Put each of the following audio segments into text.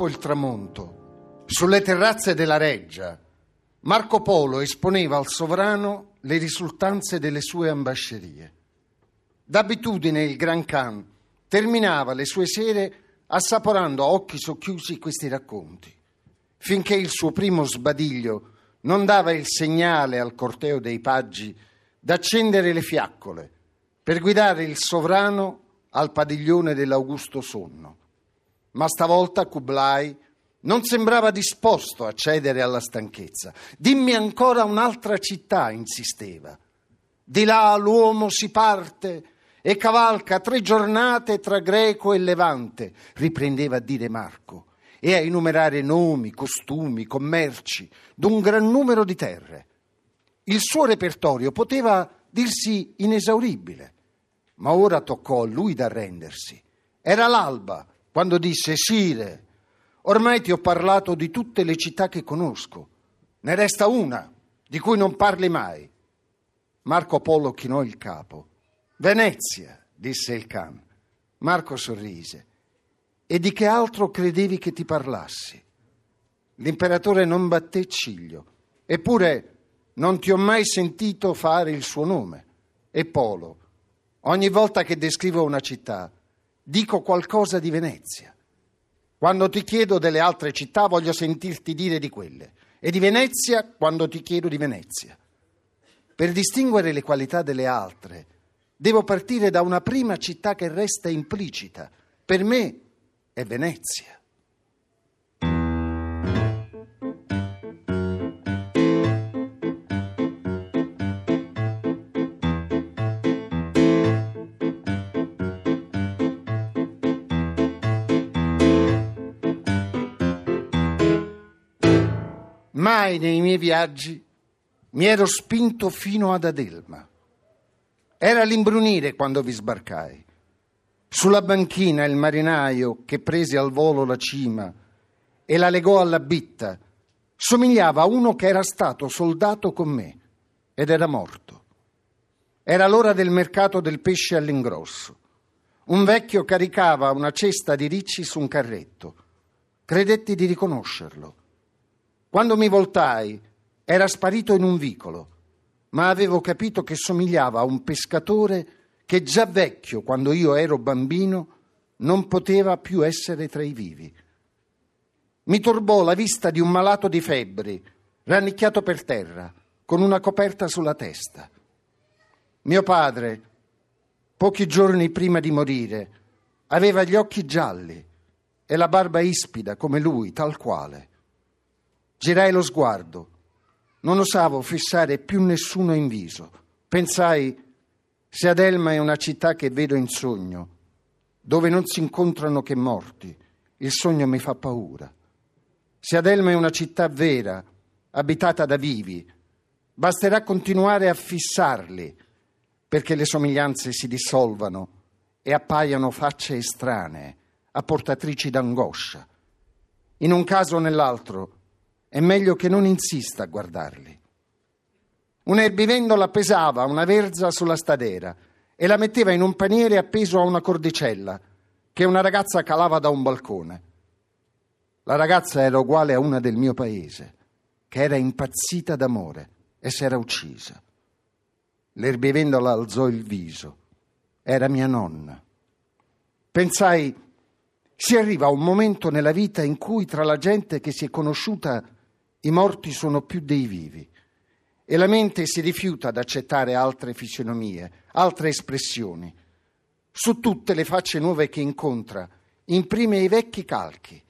Dopo il tramonto, sulle terrazze della reggia, Marco Polo esponeva al sovrano le risultanze delle sue ambascerie. D'abitudine il Gran Khan terminava le sue sere assaporando a occhi socchiusi questi racconti, finché il suo primo sbadiglio non dava il segnale al corteo dei paggi d'accendere le fiaccole per guidare il sovrano al padiglione dell'Augusto Sonno. Ma stavolta Kublai non sembrava disposto a cedere alla stanchezza. Dimmi ancora un'altra città, insisteva. Di là l'uomo si parte e cavalca tre giornate tra Greco e Levante, riprendeva a dire Marco, e a enumerare nomi, costumi, commerci d'un gran numero di terre. Il suo repertorio poteva dirsi inesauribile, ma ora toccò a lui d'arrendersi. Era l'alba quando disse Sire, ormai ti ho parlato di tutte le città che conosco, ne resta una di cui non parli mai. Marco Polo chinò il capo. Venezia, disse il Khan. Marco sorrise. E di che altro credevi che ti parlassi? L'imperatore non batté ciglio, eppure non ti ho mai sentito fare il suo nome. E Polo, ogni volta che descrivo una città, dico qualcosa di Venezia. Quando ti chiedo delle altre città voglio sentirti dire di quelle e di Venezia quando ti chiedo di Venezia. Per distinguere le qualità delle altre devo partire da una prima città che resta implicita. Per me è Venezia. Mai nei miei viaggi mi ero spinto fino ad Adelma. Era l'imbrunire quando vi sbarcai. Sulla banchina il marinaio che prese al volo la cima e la legò alla bitta somigliava a uno che era stato soldato con me ed era morto. Era l'ora del mercato del pesce all'ingrosso. Un vecchio caricava una cesta di ricci su un carretto. Credetti di riconoscerlo. Quando mi voltai, era sparito in un vicolo, ma avevo capito che somigliava a un pescatore che già vecchio, quando io ero bambino, non poteva più essere tra i vivi. Mi turbò la vista di un malato di febbre, rannicchiato per terra, con una coperta sulla testa. Mio padre, pochi giorni prima di morire, aveva gli occhi gialli e la barba ispida come lui, tal quale. Girai lo sguardo. Non osavo fissare più nessuno in viso. Pensai, se Adelma è una città che vedo in sogno, dove non si incontrano che morti, il sogno mi fa paura. Se Adelma è una città vera, abitata da vivi, basterà continuare a fissarli perché le somiglianze si dissolvano e appaiano facce estranee, apportatrici d'angoscia. In un caso o nell'altro, è meglio che non insista a guardarli. Un'erbivendola pesava una verza sulla stadera e la metteva in un paniere appeso a una cordicella che una ragazza calava da un balcone. La ragazza era uguale a una del mio paese, che era impazzita d'amore e s'era uccisa. L'erbivendola alzò il viso. Era mia nonna. Pensai, si arriva a un momento nella vita in cui tra la gente che si è conosciuta i morti sono più dei vivi e la mente si rifiuta ad accettare altre fisionomie, altre espressioni. Su tutte le facce nuove che incontra, imprime i vecchi calchi.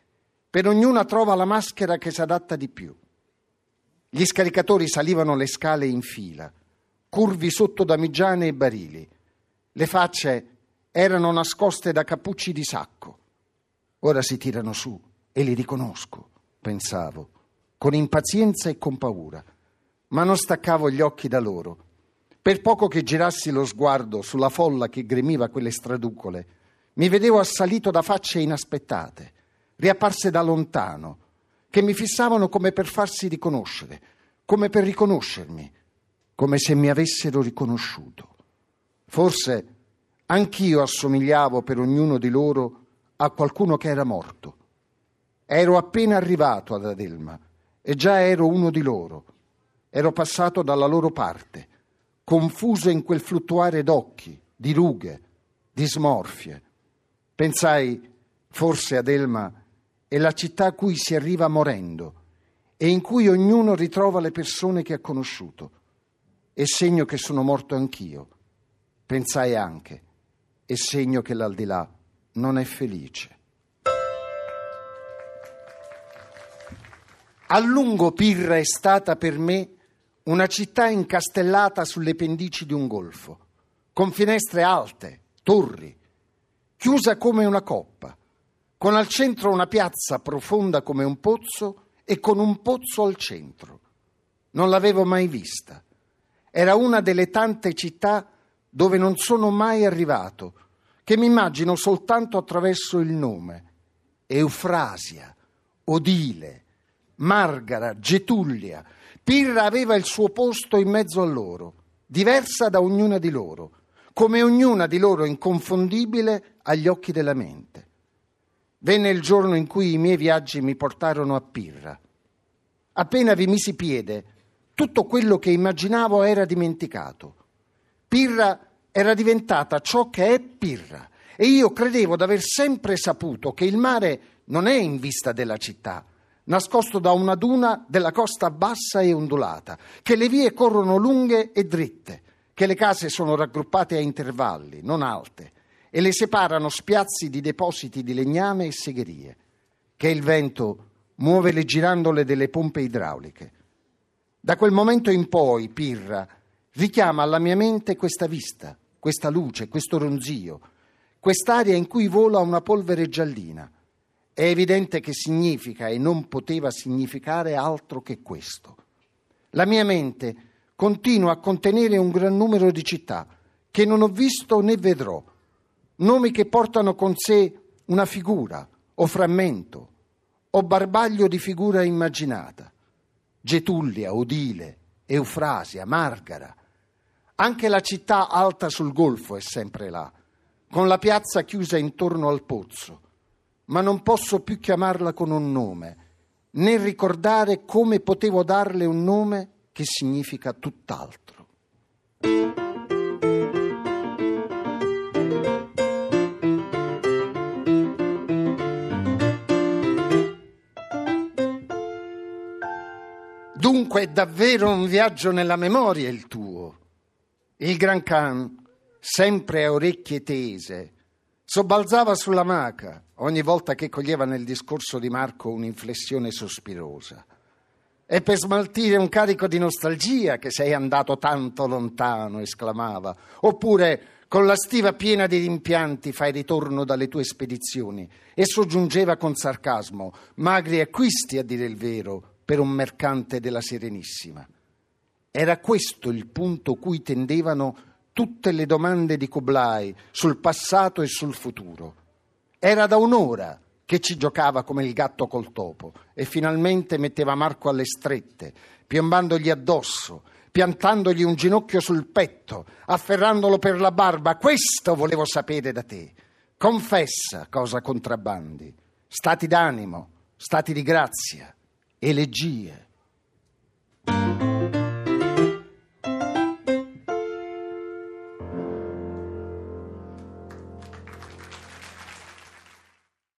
Per ognuna trova la maschera che si adatta di più. Gli scaricatori salivano le scale in fila, curvi sotto damigiane e barili. Le facce erano nascoste da cappucci di sacco. Ora si tirano su e li riconosco, pensavo con impazienza e con paura, ma non staccavo gli occhi da loro. Per poco che girassi lo sguardo sulla folla che gremiva quelle straducole, mi vedevo assalito da facce inaspettate, riapparse da lontano, che mi fissavano come per farsi riconoscere, come per riconoscermi, come se mi avessero riconosciuto. Forse anch'io assomigliavo per ognuno di loro a qualcuno che era morto Ero appena arrivato ad Adelma e già ero uno di loro. Ero passato dalla loro parte, confuso in quel fluttuare d'occhi, di rughe, di smorfie. Pensai, forse Adelma è la città a cui si arriva morendo e in cui ognuno ritrova le persone che ha conosciuto. È segno che sono morto anch'io. Pensai anche, è segno che l'aldilà non è felice. A lungo Pirra è stata per me una città incastellata sulle pendici di un golfo, con finestre alte, torri, chiusa come una coppa, con al centro una piazza profonda come un pozzo e con un pozzo al centro. Non l'avevo mai vista. Era una delle tante città dove non sono mai arrivato, che mi immagino soltanto attraverso il nome. Eufrasia, Odile, Margara, Getullia. Pirra aveva il suo posto in mezzo a loro, diversa da ognuna di loro, come ognuna di loro inconfondibile agli occhi della mente. Venne il giorno in cui i miei viaggi mi portarono a Pirra. Appena vi misi piede, tutto quello che immaginavo era dimenticato. Pirra era diventata ciò che è Pirra e io credevo d'aver sempre saputo che il mare non è in vista della città, nascosto da una duna della costa bassa e ondulata, che le vie corrono lunghe e dritte, che le case sono raggruppate a intervalli, non alte, e le separano spiazzi di depositi di legname e segherie, che il vento muove le girandole delle pompe idrauliche. Da quel momento in poi, Pirra richiama alla mia mente questa vista, questa luce, questo ronzio, quest'aria in cui vola una polvere giallina è evidente che significa e non poteva significare altro che questo. La mia mente continua a contenere un gran numero di città che non ho visto né vedrò, nomi che portano con sé una figura o frammento o barbaglio di figura immaginata. Getullia, Odile, Eufrasia, Margara. Anche la città alta sul golfo è sempre là, con la piazza chiusa intorno al pozzo ma non posso più chiamarla con un nome, né ricordare come potevo darle un nome che significa tutt'altro. Dunque è davvero un viaggio nella memoria il tuo. Il Gran Khan, sempre a orecchie tese, sobbalzava sulla maca ogni volta che coglieva nel discorso di Marco un'inflessione sospirosa. È per smaltire un carico di nostalgia che sei andato tanto lontano, esclamava. Oppure con la stiva piena di rimpianti fai ritorno dalle tue spedizioni. E soggiungeva con sarcasmo, magri acquisti a dire il vero, per un mercante della Serenissima. Era questo il punto cui tendevano tutte le domande di Kublai sul passato e sul futuro. Era da un'ora che ci giocava come il gatto col topo e finalmente metteva Marco alle strette, piombandogli addosso, piantandogli un ginocchio sul petto, afferrandolo per la barba. Questo volevo sapere da te. Confessa cosa contrabbandi. Stati d'animo, stati di grazia, elegie.